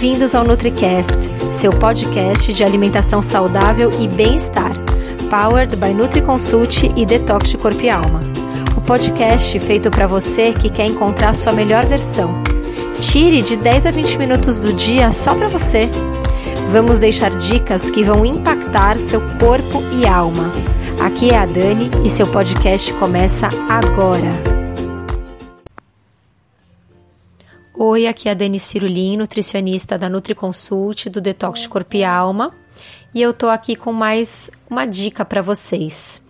Bem-vindos ao NutriCast, seu podcast de alimentação saudável e bem-estar, powered by NutriConsult e Detox de Corpo e Alma. O podcast feito para você que quer encontrar sua melhor versão. Tire de 10 a 20 minutos do dia só para você. Vamos deixar dicas que vão impactar seu corpo e alma. Aqui é a Dani e seu podcast começa agora. Oi, aqui é a Dani Cirulim, nutricionista da NutriConsult, do Detox de Corpo e Alma, e eu tô aqui com mais uma dica para vocês.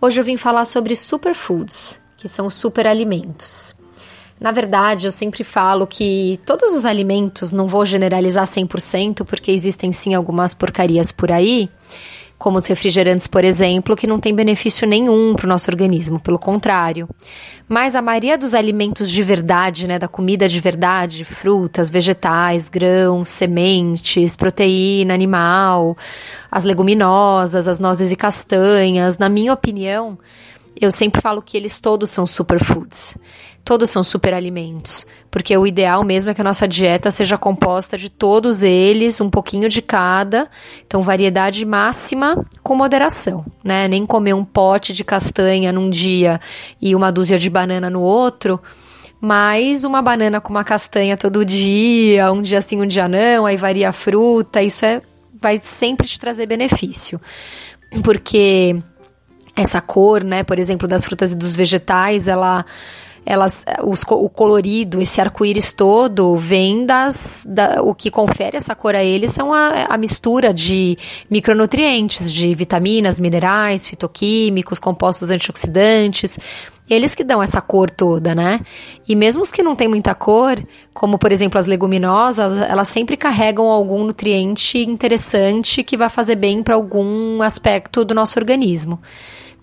Hoje eu vim falar sobre superfoods, que são superalimentos. Na verdade, eu sempre falo que todos os alimentos, não vou generalizar 100%, porque existem sim algumas porcarias por aí, como os refrigerantes, por exemplo, que não tem benefício nenhum para o nosso organismo, pelo contrário. Mas a maioria dos alimentos de verdade, né, da comida de verdade, frutas, vegetais, grãos, sementes, proteína animal, as leguminosas, as nozes e castanhas, na minha opinião, eu sempre falo que eles todos são superfoods. Todos são superalimentos, porque o ideal mesmo é que a nossa dieta seja composta de todos eles, um pouquinho de cada, então variedade máxima com moderação, né? Nem comer um pote de castanha num dia e uma dúzia de banana no outro, mas uma banana com uma castanha todo dia, um dia sim, um dia não, aí varia a fruta, isso é vai sempre te trazer benefício. Porque essa cor, né, por exemplo, das frutas e dos vegetais, ela elas, os, o colorido, esse arco-íris todo, vem das. Da, o que confere essa cor a eles são a, a mistura de micronutrientes, de vitaminas, minerais, fitoquímicos, compostos antioxidantes. Eles que dão essa cor toda, né? E mesmo os que não têm muita cor, como por exemplo as leguminosas, elas sempre carregam algum nutriente interessante que vai fazer bem para algum aspecto do nosso organismo.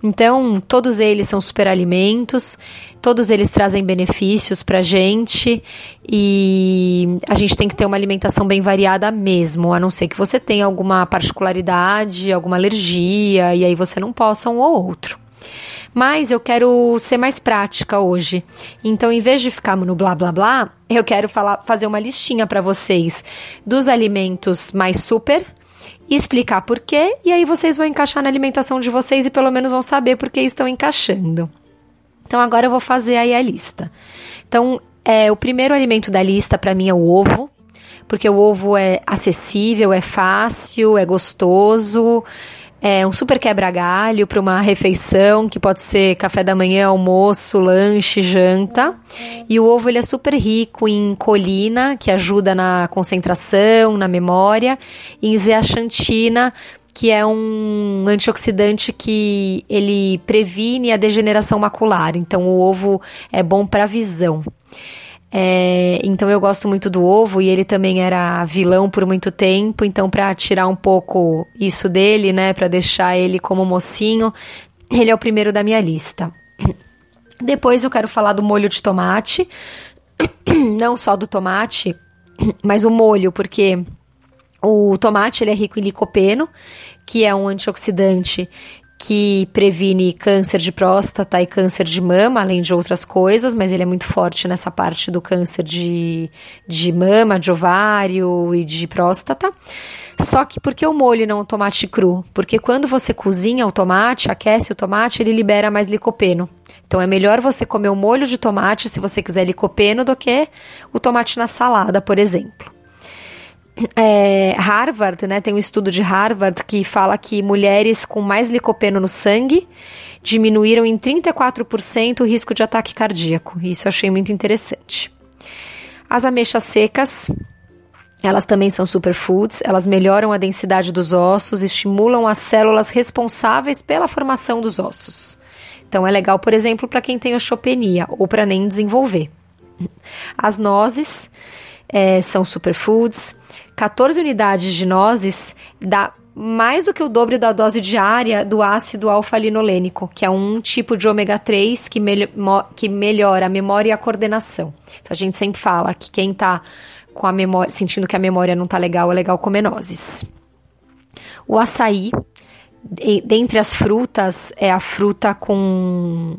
Então, todos eles são superalimentos, todos eles trazem benefícios para gente e a gente tem que ter uma alimentação bem variada mesmo, a não ser que você tenha alguma particularidade, alguma alergia e aí você não possa um ou outro. Mas eu quero ser mais prática hoje. Então, em vez de ficar no blá blá blá, eu quero falar, fazer uma listinha para vocês dos alimentos mais super explicar por quê, e aí vocês vão encaixar na alimentação de vocês e pelo menos vão saber por que estão encaixando. Então agora eu vou fazer aí a lista. Então, é, o primeiro alimento da lista para mim é o ovo, porque o ovo é acessível, é fácil, é gostoso, é um super quebra-galho para uma refeição que pode ser café da manhã, almoço, lanche, janta. E o ovo ele é super rico em colina, que ajuda na concentração, na memória, e em zeaxantina, que é um antioxidante que ele previne a degeneração macular. Então o ovo é bom para a visão. É, então eu gosto muito do ovo e ele também era vilão por muito tempo. Então, para tirar um pouco isso dele, né, para deixar ele como mocinho, ele é o primeiro da minha lista. Depois eu quero falar do molho de tomate, não só do tomate, mas o molho, porque o tomate ele é rico em licopeno, que é um antioxidante que previne câncer de próstata e câncer de mama, além de outras coisas, mas ele é muito forte nessa parte do câncer de, de mama, de ovário e de próstata. Só que por que o molho não o tomate cru? Porque quando você cozinha o tomate, aquece o tomate, ele libera mais licopeno. Então é melhor você comer o molho de tomate, se você quiser licopeno, do que o tomate na salada, por exemplo é, Harvard, né, tem um estudo de Harvard que fala que mulheres com mais licopeno no sangue diminuíram em 34% o risco de ataque cardíaco. Isso eu achei muito interessante. As ameixas secas, elas também são superfoods, elas melhoram a densidade dos ossos, estimulam as células responsáveis pela formação dos ossos. Então é legal, por exemplo, para quem tem osteopenia ou para nem desenvolver. As nozes é, são superfoods. 14 unidades de nozes dá mais do que o dobro da dose diária do ácido alfa-linolênico, que é um tipo de ômega 3 que, que melhora a memória e a coordenação. Então a gente sempre fala que quem está com a memória, sentindo que a memória não está legal, é legal comer nozes. O açaí, dentre as frutas, é a fruta com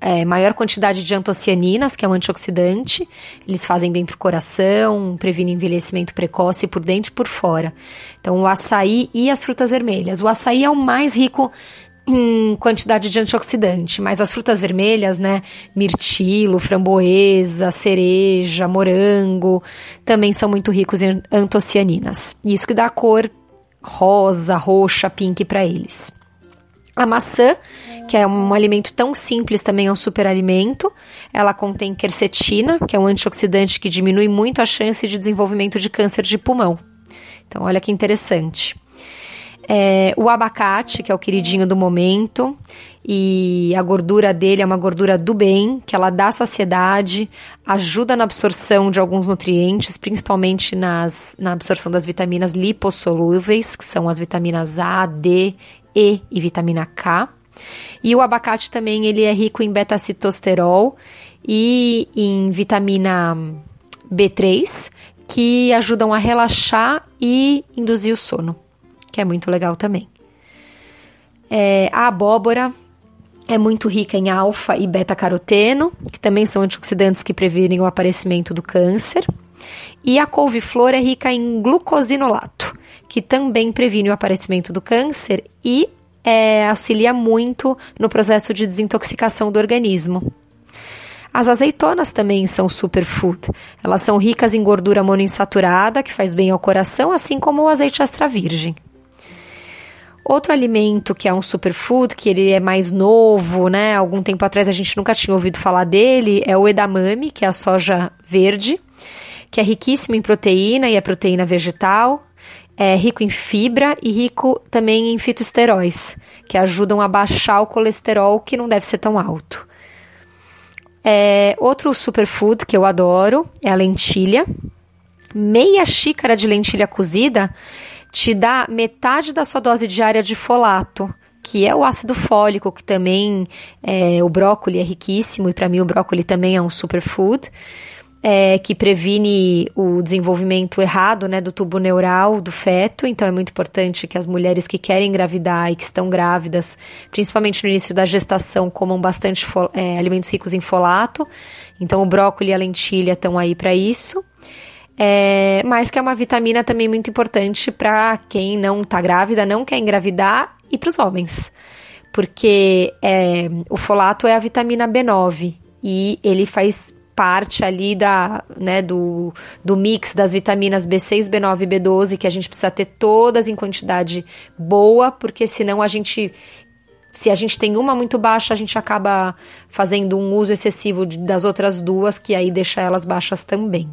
é, maior quantidade de antocianinas, que é um antioxidante. Eles fazem bem para o coração, previnem envelhecimento precoce por dentro e por fora. Então, o açaí e as frutas vermelhas. O açaí é o mais rico em quantidade de antioxidante, mas as frutas vermelhas, né, mirtilo, framboesa, cereja, morango, também são muito ricos em antocianinas. Isso que dá a cor rosa, roxa, pink para eles. A maçã, que é um alimento tão simples, também é um super alimento. Ela contém quercetina, que é um antioxidante que diminui muito a chance de desenvolvimento de câncer de pulmão. Então, olha que interessante. É, o abacate, que é o queridinho do momento, e a gordura dele é uma gordura do bem, que ela dá saciedade, ajuda na absorção de alguns nutrientes, principalmente nas, na absorção das vitaminas lipossolúveis, que são as vitaminas A, D, E e vitamina K. E o abacate também ele é rico em beta-citosterol e em vitamina B3, que ajudam a relaxar e induzir o sono que é muito legal também. É, a abóbora é muito rica em alfa e beta-caroteno, que também são antioxidantes que previnem o aparecimento do câncer. E a couve-flor é rica em glucosinolato, que também previne o aparecimento do câncer e é, auxilia muito no processo de desintoxicação do organismo. As azeitonas também são superfood. Elas são ricas em gordura monoinsaturada, que faz bem ao coração, assim como o azeite extra virgem. Outro alimento que é um superfood, que ele é mais novo, né? Algum tempo atrás a gente nunca tinha ouvido falar dele, é o edamame, que é a soja verde, que é riquíssimo em proteína e é proteína vegetal. É rico em fibra e rico também em fitoesteróis, que ajudam a baixar o colesterol que não deve ser tão alto. É, outro superfood que eu adoro é a lentilha. Meia xícara de lentilha cozida te dá metade da sua dose diária de folato, que é o ácido fólico, que também é, o brócolis é riquíssimo, e para mim o brócolis também é um superfood. É, que previne o desenvolvimento errado né, do tubo neural do feto, então é muito importante que as mulheres que querem engravidar e que estão grávidas, principalmente no início da gestação, comam bastante é, alimentos ricos em folato. Então o brócolis e a lentilha estão aí para isso é, mas que é uma vitamina também muito importante para quem não está grávida, não quer engravidar e para os homens. Porque é, o folato é a vitamina B9 e ele faz parte ali da, né, do, do mix das vitaminas B6, B9 e B12 que a gente precisa ter todas em quantidade boa, porque senão a gente se a gente tem uma muito baixa, a gente acaba fazendo um uso excessivo de, das outras duas, que aí deixa elas baixas também.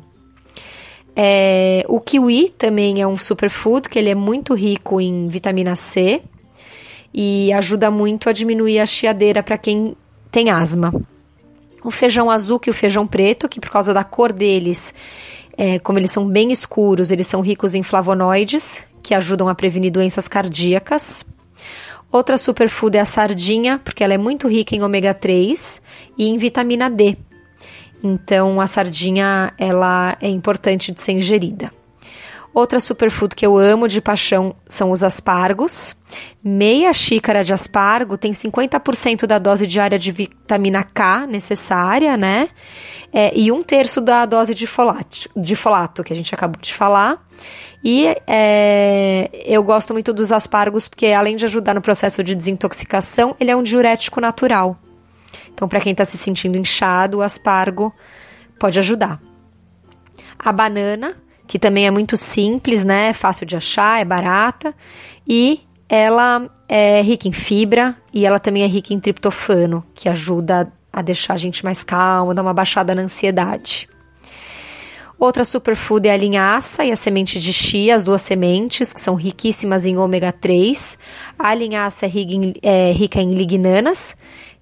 É, o kiwi também é um superfood, que ele é muito rico em vitamina C e ajuda muito a diminuir a chiadeira para quem tem asma. O feijão azul e o feijão preto, que por causa da cor deles, é, como eles são bem escuros, eles são ricos em flavonoides, que ajudam a prevenir doenças cardíacas. Outra superfood é a sardinha, porque ela é muito rica em ômega 3 e em vitamina D, então a sardinha ela é importante de ser ingerida. Outra superfood que eu amo de paixão são os aspargos. Meia xícara de aspargo tem 50% da dose diária de vitamina K necessária, né? É, e um terço da dose de folato, de folato, que a gente acabou de falar. E é, eu gosto muito dos aspargos porque, além de ajudar no processo de desintoxicação, ele é um diurético natural. Então, para quem está se sentindo inchado, o aspargo pode ajudar. A banana, que também é muito simples, né? É fácil de achar, é barata e ela é rica em fibra e ela também é rica em triptofano, que ajuda a deixar a gente mais calma, dar uma baixada na ansiedade. Outra superfood é a linhaça e a semente de chia, as duas sementes, que são riquíssimas em ômega 3. A linhaça é rica em, é rica em lignanas,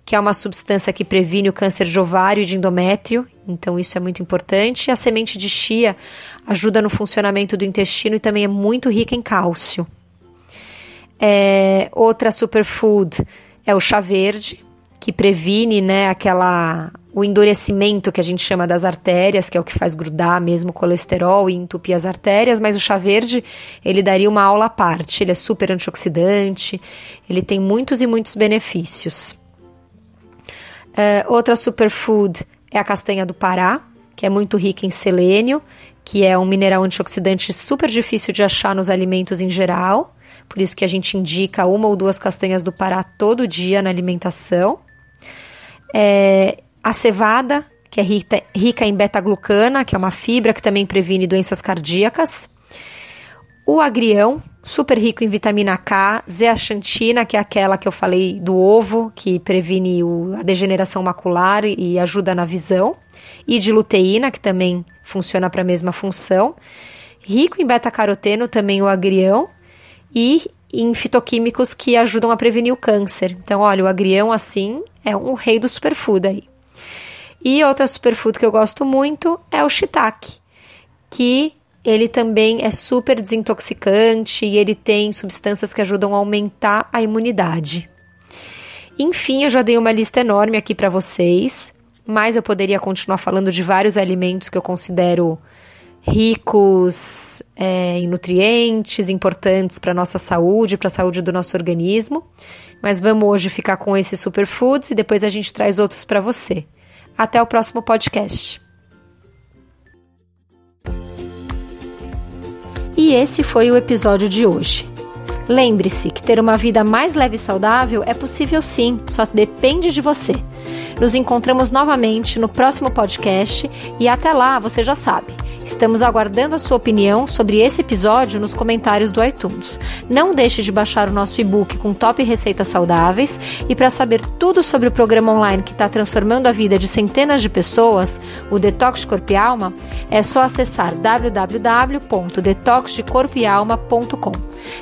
que é uma substância que previne o câncer de ovário e de endométrio, então isso é muito importante. A semente de chia ajuda no funcionamento do intestino e também é muito rica em cálcio. É, outra superfood é o chá verde, que previne né, aquela, o endurecimento que a gente chama das artérias, que é o que faz grudar mesmo o colesterol e entupir as artérias, mas o chá verde, ele daria uma aula à parte, ele é super antioxidante, ele tem muitos e muitos benefícios. Uh, outra superfood é a castanha do Pará, que é muito rica em selênio, que é um mineral antioxidante super difícil de achar nos alimentos em geral. Por isso que a gente indica uma ou duas castanhas do Pará todo dia na alimentação. É, a cevada, que é rica, rica em beta-glucana, que é uma fibra que também previne doenças cardíacas. O agrião, super rico em vitamina K, zeaxantina, que é aquela que eu falei do ovo, que previne o, a degeneração macular e ajuda na visão, e de luteína, que também funciona para a mesma função. Rico em beta-caroteno, também o agrião, e em fitoquímicos que ajudam a prevenir o câncer. Então, olha, o agrião, assim, é um rei do superfood aí. E outra superfood que eu gosto muito é o shiitake, que ele também é super desintoxicante e ele tem substâncias que ajudam a aumentar a imunidade. Enfim, eu já dei uma lista enorme aqui para vocês, mas eu poderia continuar falando de vários alimentos que eu considero ricos é, em nutrientes, importantes para nossa saúde, para a saúde do nosso organismo. Mas vamos hoje ficar com esses superfoods e depois a gente traz outros para você. Até o próximo podcast. E esse foi o episódio de hoje. Lembre-se que ter uma vida mais leve e saudável é possível sim, só depende de você. Nos encontramos novamente no próximo podcast e até lá, você já sabe. Estamos aguardando a sua opinião sobre esse episódio nos comentários do iTunes. Não deixe de baixar o nosso e-book com top receitas saudáveis e para saber tudo sobre o programa online que está transformando a vida de centenas de pessoas, o Detox Corpo e Alma, é só acessar www.detoxdecorpoealma.com.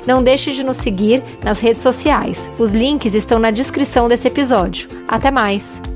Não deixe de nos seguir nas redes sociais. Os links estão na descrição desse episódio. Até mais!